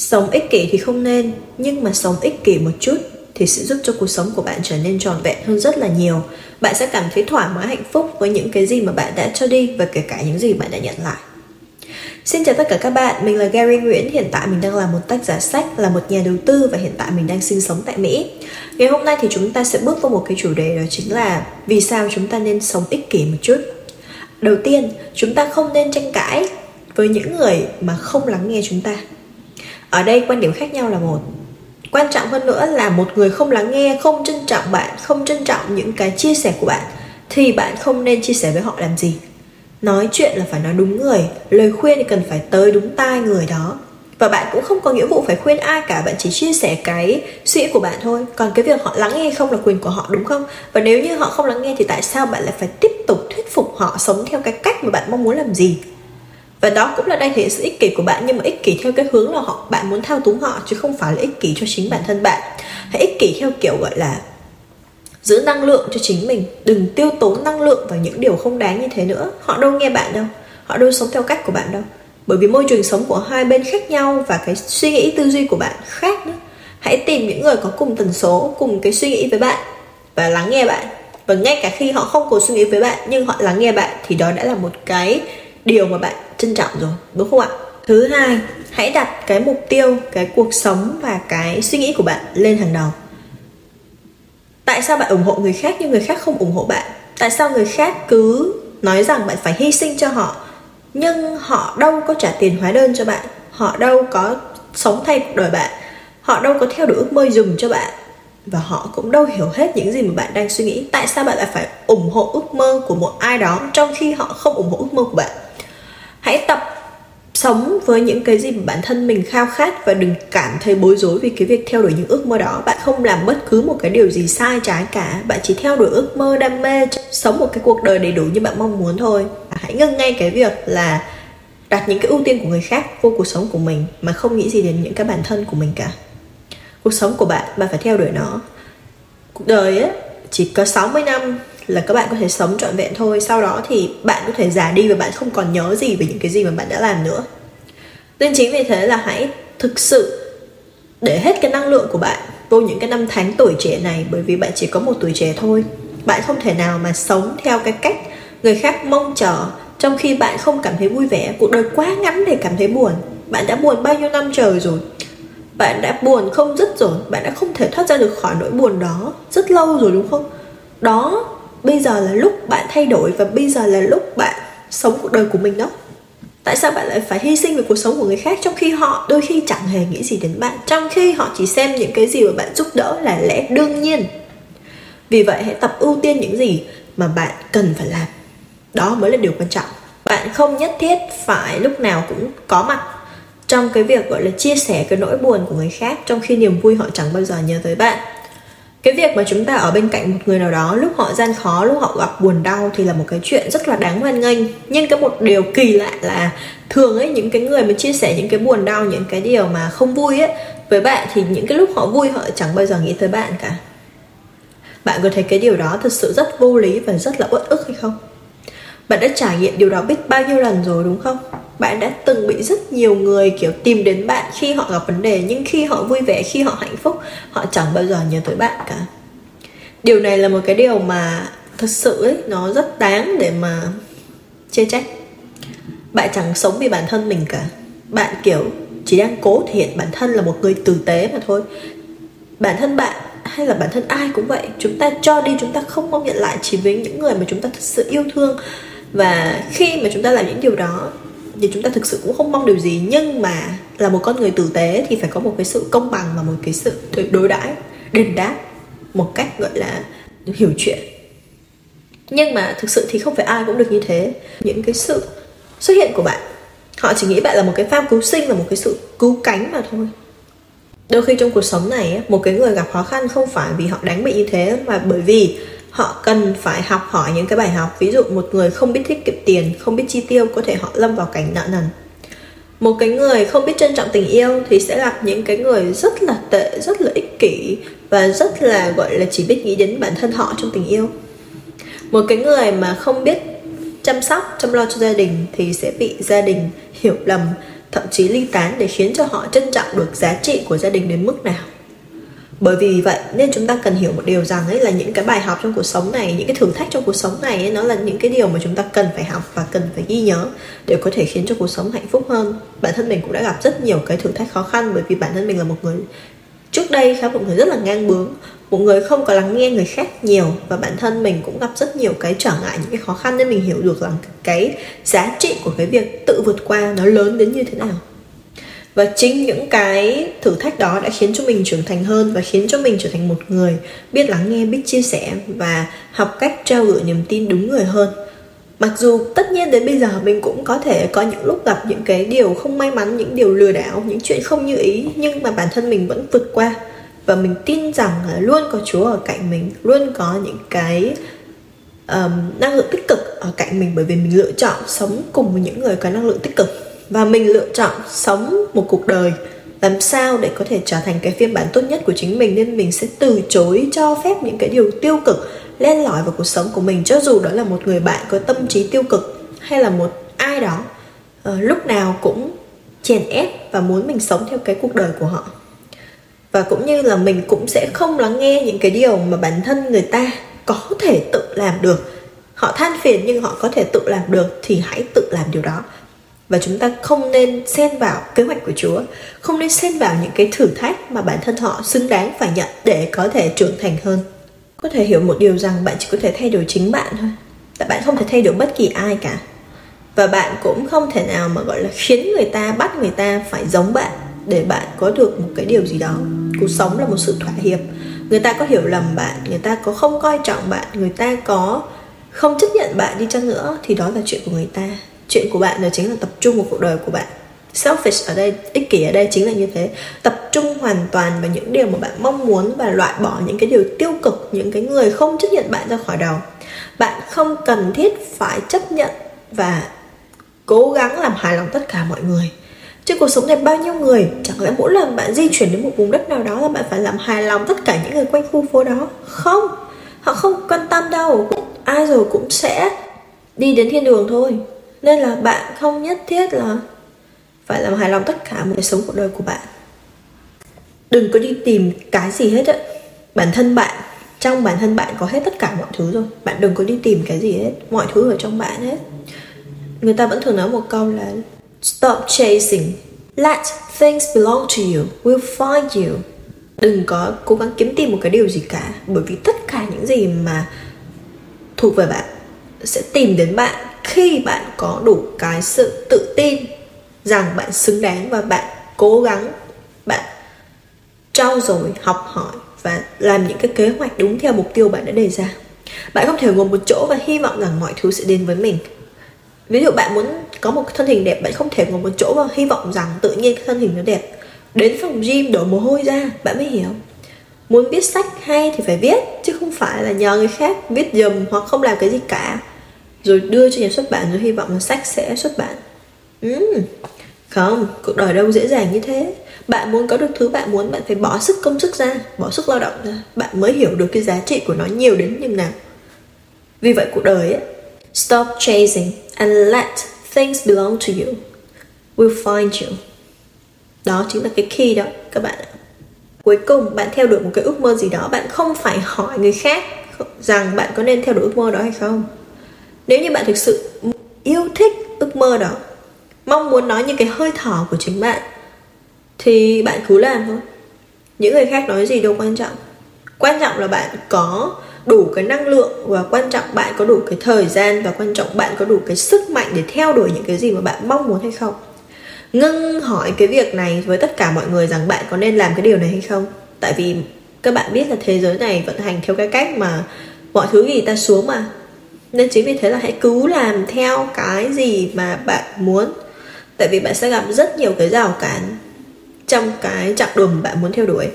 sống ích kỷ thì không nên nhưng mà sống ích kỷ một chút thì sẽ giúp cho cuộc sống của bạn trở nên tròn vẹn hơn rất là nhiều. Bạn sẽ cảm thấy thoải mái hạnh phúc với những cái gì mà bạn đã cho đi và kể cả những gì bạn đã nhận lại. Xin chào tất cả các bạn, mình là Gary Nguyễn. Hiện tại mình đang là một tác giả sách, là một nhà đầu tư Và hiện tại mình đang sinh sống tại Mỹ. Ngày hôm nay thì chúng ta sẽ bước vào một cái chủ đề đó chính là Vì sao chúng ta nên sống ích kỷ một chút. Đầu tiên, chúng ta không nên tranh cãi với những người mà không lắng nghe chúng ta. Ở đây quan điểm khác nhau là một. Quan trọng hơn nữa là một người không lắng nghe, không trân trọng bạn, không trân trọng những cái chia sẻ của bạn Thì bạn không nên chia sẻ với họ làm gì? Nói chuyện là phải nói đúng người lời khuyên thì cần phải tới đúng tai người đó. Và bạn cũng không có nghĩa vụ phải khuyên ai cả bạn chỉ chia sẻ cái suy nghĩ của bạn thôi. Còn cái việc họ lắng nghe không là quyền của họ đúng không? Và nếu như họ không lắng nghe thì tại sao bạn lại phải tiếp tục thuyết phục họ sống theo cái cách mà bạn mong muốn làm gì? Và đó cũng là đang thể hiện sự ích kỷ của bạn, nhưng mà ích kỷ theo cái hướng là họ, bạn muốn thao túng họ, chứ không phải là ích kỷ cho chính bản thân bạn. Hãy ích kỷ theo kiểu, gọi là, giữ năng lượng cho chính mình, đừng tiêu tốn năng lượng vào những điều không đáng như thế nữa. Họ đâu nghe bạn đâu, họ đâu sống theo cách của bạn đâu. Bởi vì môi trường sống của hai bên khác nhau và cái suy nghĩ tư duy của bạn khác nữa. Hãy tìm những người có cùng tần số, cùng cái suy nghĩ với bạn và lắng nghe bạn. Và ngay cả khi họ không có suy nghĩ với bạn, nhưng họ lắng nghe bạn, thì đó đã là một cái điều mà bạn trân trọng rồi, đúng không ạ? Thứ hai, hãy đặt cái mục tiêu, cái cuộc sống và cái suy nghĩ của bạn lên hàng đầu. Tại sao bạn ủng hộ người khác nhưng người khác không ủng hộ bạn? Tại sao người khác cứ nói rằng bạn phải hy sinh cho họ, nhưng họ đâu có trả tiền hóa đơn cho bạn? Họ đâu có sống thay cuộc đời bạn? Họ đâu có theo đuổi ước mơ dùng cho bạn? Và họ cũng đâu hiểu hết những gì mà bạn đang suy nghĩ. Tại sao bạn lại phải ủng hộ ước mơ của một ai đó trong khi họ không ủng hộ ước mơ của bạn? Hãy tập sống với những cái gì mà bản thân mình khao khát và đừng cảm thấy bối rối vì cái việc theo đuổi những ước mơ đó. Bạn không làm bất cứ một cái điều gì sai trái cả. Bạn chỉ theo đuổi ước mơ, đam mê sống một cái cuộc đời đầy đủ như bạn mong muốn thôi. Hãy ngưng ngay cái việc là đặt những cái ưu tiên của người khác vô cuộc sống của mình mà không nghĩ gì đến những cái bản thân của mình cả. Cuộc sống của bạn bạn phải theo đuổi nó. Cuộc đời ấy chỉ có 60 năm là các bạn có thể sống trọn vẹn thôi. Sau đó thì bạn có thể già đi và bạn không còn nhớ gì về những cái gì mà bạn đã làm nữa. Nên chính vì thế là hãy thực sự để hết cái năng lượng của bạn vô những cái năm tháng tuổi trẻ này, bởi vì bạn chỉ có một tuổi trẻ thôi. Bạn không thể nào mà sống theo cái cách người khác mong chờ, trong khi bạn không cảm thấy vui vẻ. Cuộc đời quá ngắn để cảm thấy buồn. Bạn đã buồn bao nhiêu năm trời rồi? Bạn đã buồn không dứt rồi? Bạn đã không thể thoát ra được khỏi nỗi buồn đó rất lâu rồi, đúng không? Đó bây giờ là lúc bạn thay đổi và bây giờ là lúc bạn sống cuộc đời của mình đó. Tại sao bạn lại phải hy sinh về cuộc sống của người khác trong khi họ đôi khi chẳng hề nghĩ gì đến bạn, trong khi họ chỉ xem những cái gì mà bạn giúp đỡ là lẽ đương nhiên? Vì vậy hãy tập ưu tiên những gì mà bạn cần phải làm. Đó mới là điều quan trọng. Bạn không nhất thiết phải lúc nào cũng có mặt. Trong cái việc, gọi là, chia sẻ cái nỗi buồn của người khác trong khi niềm vui họ chẳng bao giờ nhớ tới bạn cái việc mà chúng ta ở bên cạnh một người nào đó, lúc họ gian khó, lúc họ gặp buồn đau thì là một cái chuyện rất là đáng hoan nghênh. Nhưng cái một điều kỳ lạ là thường ấy, những cái người mà chia sẻ những cái buồn đau, những cái điều mà không vui ấy, với bạn thì những cái lúc họ vui, họ chẳng bao giờ nghĩ tới bạn cả. Bạn có thấy cái điều đó thật sự rất vô lý và rất là uất ức hay không? Bạn đã trải nghiệm điều đó biết bao nhiêu lần rồi đúng không? Bạn đã từng bị rất nhiều người, kiểu, tìm đến bạn khi họ gặp vấn đề, nhưng khi họ vui vẻ, khi họ hạnh phúc, họ chẳng bao giờ nhớ tới bạn cả. Điều này là một cái điều mà thật sự ấy, nó rất đáng để mà chê trách. Bạn chẳng sống vì bản thân mình cả. Bạn, kiểu, chỉ đang cố thể hiện bản thân là một người tử tế mà thôi. Bản thân bạn hay là bản thân ai cũng vậy. Chúng ta cho đi, chúng ta không mong nhận lại chỉ với những người mà chúng ta thật sự yêu thương và khi mà chúng ta làm những điều đó, thì chúng ta thực sự cũng không mong điều gì. Nhưng mà là một con người tử tế thì phải có một cái sự công bằng và một cái sự đối đãi, đền đáp một cách, gọi là, hiểu chuyện. Nhưng mà thực sự thì không phải ai cũng được như thế. Những cái sự xuất hiện của bạn, họ chỉ nghĩ bạn là một cái phao cứu sinh là một cái sự cứu cánh mà thôi. Đôi khi trong cuộc sống này một cái người gặp khó khăn không phải vì họ đánh bị như thế, mà bởi vì họ cần phải học hỏi những cái bài học. Ví dụ một người không biết tiết kiệm tiền, không biết chi tiêu, có thể họ lâm vào cảnh nợ nần. Một cái người không biết trân trọng tình yêu thì sẽ gặp những cái người rất là tệ, rất là ích kỷ và rất là, gọi là, chỉ biết nghĩ đến bản thân họ trong tình yêu. Một cái người mà không biết chăm sóc, chăm lo cho gia đình thì sẽ bị gia đình hiểu lầm, thậm chí ly tán để khiến cho họ trân trọng được giá trị của gia đình đến mức nào bởi vì vậy nên chúng ta cần hiểu một điều rằng ấy là những cái bài học trong cuộc sống này những cái thử thách trong cuộc sống này ấy, nó là những cái điều mà chúng ta cần phải học và cần phải ghi nhớ để có thể khiến cho cuộc sống hạnh phúc hơn. Bản thân mình cũng đã gặp rất nhiều cái thử thách khó khăn bởi vì bản thân mình là một người trước đây khá một người rất là ngang bướng một người không có lắng nghe người khác nhiều và bản thân mình cũng gặp rất nhiều cái trở ngại những cái khó khăn nên mình hiểu được rằng cái giá trị của cái việc tự vượt qua nó lớn đến như thế nào và chính những cái thử thách đó đã khiến cho mình trưởng thành hơn và khiến cho mình trở thành một người biết lắng nghe biết chia sẻ và học cách trao gửi niềm tin đúng người hơn. Mặc dù tất nhiên đến bây giờ mình cũng có thể có những lúc gặp những cái điều không may mắn những điều lừa đảo những chuyện không như ý nhưng mà bản thân mình vẫn vượt qua. Và mình tin rằng là luôn có chúa ở cạnh mình luôn có những cái um, năng lượng tích cực ở cạnh mình bởi vì mình lựa chọn sống cùng với những người có năng lượng tích cực và mình lựa chọn sống một cuộc đời làm sao để có thể trở thành cái phiên bản tốt nhất của chính mình. Nên mình sẽ từ chối cho phép những cái điều tiêu cực len lỏi vào cuộc sống của mình. Cho dù đó là một người bạn có tâm trí tiêu cực hay là một ai đó uh, lúc nào cũng chèn ép và muốn mình sống theo cái cuộc đời của họ. Và cũng như là mình cũng sẽ không lắng nghe những cái điều mà bản thân người ta có thể tự làm được. Họ than phiền nhưng họ có thể tự làm được thì hãy tự làm điều đó và chúng ta không nên xen vào kế hoạch của Chúa, không nên xen vào những cái thử thách mà bản thân họ xứng đáng phải nhận để có thể trưởng thành hơn. Có thể hiểu một điều rằng bạn chỉ có thể thay đổi chính bạn thôi, tại bạn không thể thay đổi bất kỳ ai cả. Và bạn cũng không thể nào mà gọi là khiến người ta bắt người ta phải giống bạn để bạn có được một cái điều gì đó. Cuộc sống là một sự thỏa hiệp. Người ta có hiểu lầm bạn, người ta có không coi trọng bạn, người ta có không chấp nhận bạn đi chăng nữa thì đó là chuyện của người ta chuyện của bạn đó chính là tập trung vào cuộc đời của bạn. Selfish ở đây, ích kỷ ở đây chính là như thế. Tập trung hoàn toàn vào những điều mà bạn mong muốn và loại bỏ những cái điều tiêu cực, những cái người không chấp nhận bạn ra khỏi đầu. Bạn không cần thiết phải chấp nhận và cố gắng làm hài lòng tất cả mọi người. Trên cuộc sống này, bao nhiêu người, chẳng lẽ mỗi lần bạn di chuyển đến một vùng đất nào đó là bạn phải làm hài lòng tất cả những người quanh khu phố đó? Không. Họ không quan tâm đâu. Ai rồi cũng sẽ đi đến thiên đường thôi nên là bạn không nhất thiết là phải làm hài lòng tất cả mọi sống cuộc đời của bạn. Đừng có đi tìm cái gì hết á bản thân bạn, trong bản thân bạn có hết tất cả mọi thứ rồi. Bạn đừng có đi tìm cái gì hết. Mọi thứ ở trong bạn hết. Người ta vẫn thường nói một câu là, stop chasing. Let things belong to you. Will find you. Đừng có cố gắng kiếm tìm một cái điều gì cả. Bởi vì tất cả những gì mà thuộc về bạn sẽ tìm đến bạn khi bạn có đủ cái sự tự tin rằng bạn xứng đáng và bạn cố gắng, bạn trau dồi, học hỏi và làm những cái kế hoạch đúng theo mục tiêu bạn đã đề ra. Bạn không thể ngồi một chỗ và hy vọng rằng mọi thứ sẽ đến với mình. Ví dụ bạn muốn có một thân hình đẹp, bạn không thể ngồi một chỗ và hy vọng rằng tự nhiên cái thân hình nó đẹp. Đến phòng gym đổ mồ hôi ra, bạn mới hiểu. Muốn viết sách hay thì phải viết, chứ không phải là nhờ người khác viết dùm hoặc không làm cái gì cả rồi đưa cho nhà xuất bản rồi hy vọng là sách sẽ xuất bản. Uhm. không cuộc đời đâu dễ dàng như thế. Bạn muốn có được thứ bạn muốn bạn phải bỏ sức công sức ra bỏ sức lao động ra. Bạn mới hiểu được cái giá trị của nó nhiều đến như nào. Vì vậy cuộc đời ấy, stop chasing and let things belong to you. Will find you. Đó chính là cái key đó các bạn cuối cùng bạn theo đuổi một cái ước mơ gì đó bạn không phải hỏi người khác rằng bạn có nên theo đuổi ước mơ đó hay không nếu như bạn thực sự yêu thích ước mơ đó, mong muốn nói những cái hơi thở của chính bạn, thì bạn cứ làm thôi. Những người khác nói gì đâu quan trọng. Quan trọng là bạn có đủ cái năng lượng và quan trọng bạn có đủ cái thời gian và quan trọng bạn có đủ cái sức mạnh để theo đuổi những cái gì mà bạn mong muốn hay không. Ngưng hỏi cái việc này với tất cả mọi người rằng bạn có nên làm cái điều này hay không. Tại vì các bạn biết là thế giới này vận hành theo cái cách mà mọi thứ gì ta xuống mà nên chính vì thế là hãy cứ làm theo cái gì mà bạn muốn. Tại vì bạn sẽ gặp rất nhiều cái rào cản trong cái chặng đường bạn muốn theo đuổi.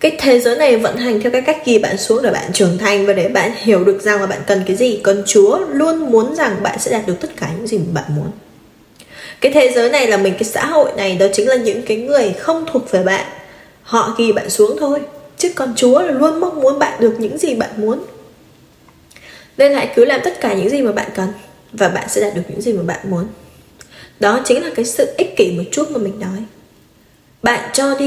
Cái thế giới này vận hành theo cái cách kỳ bạn xuống để bạn trưởng thành và để bạn hiểu được rằng là bạn cần cái gì. Còn chúa luôn muốn rằng bạn sẽ đạt được tất cả những gì mà bạn muốn. Cái thế giới này là mình, cái xã hội này, đó chính là những cái người không thuộc về bạn. Họ ghi bạn xuống thôi. Chứ còn chúa là luôn mong muốn bạn được những gì bạn muốn nên hãy cứ làm tất cả những gì mà bạn cần và bạn sẽ đạt được những gì mà bạn muốn. Đó chính là cái sự ích kỷ một chút mà mình nói. Bạn cho đi.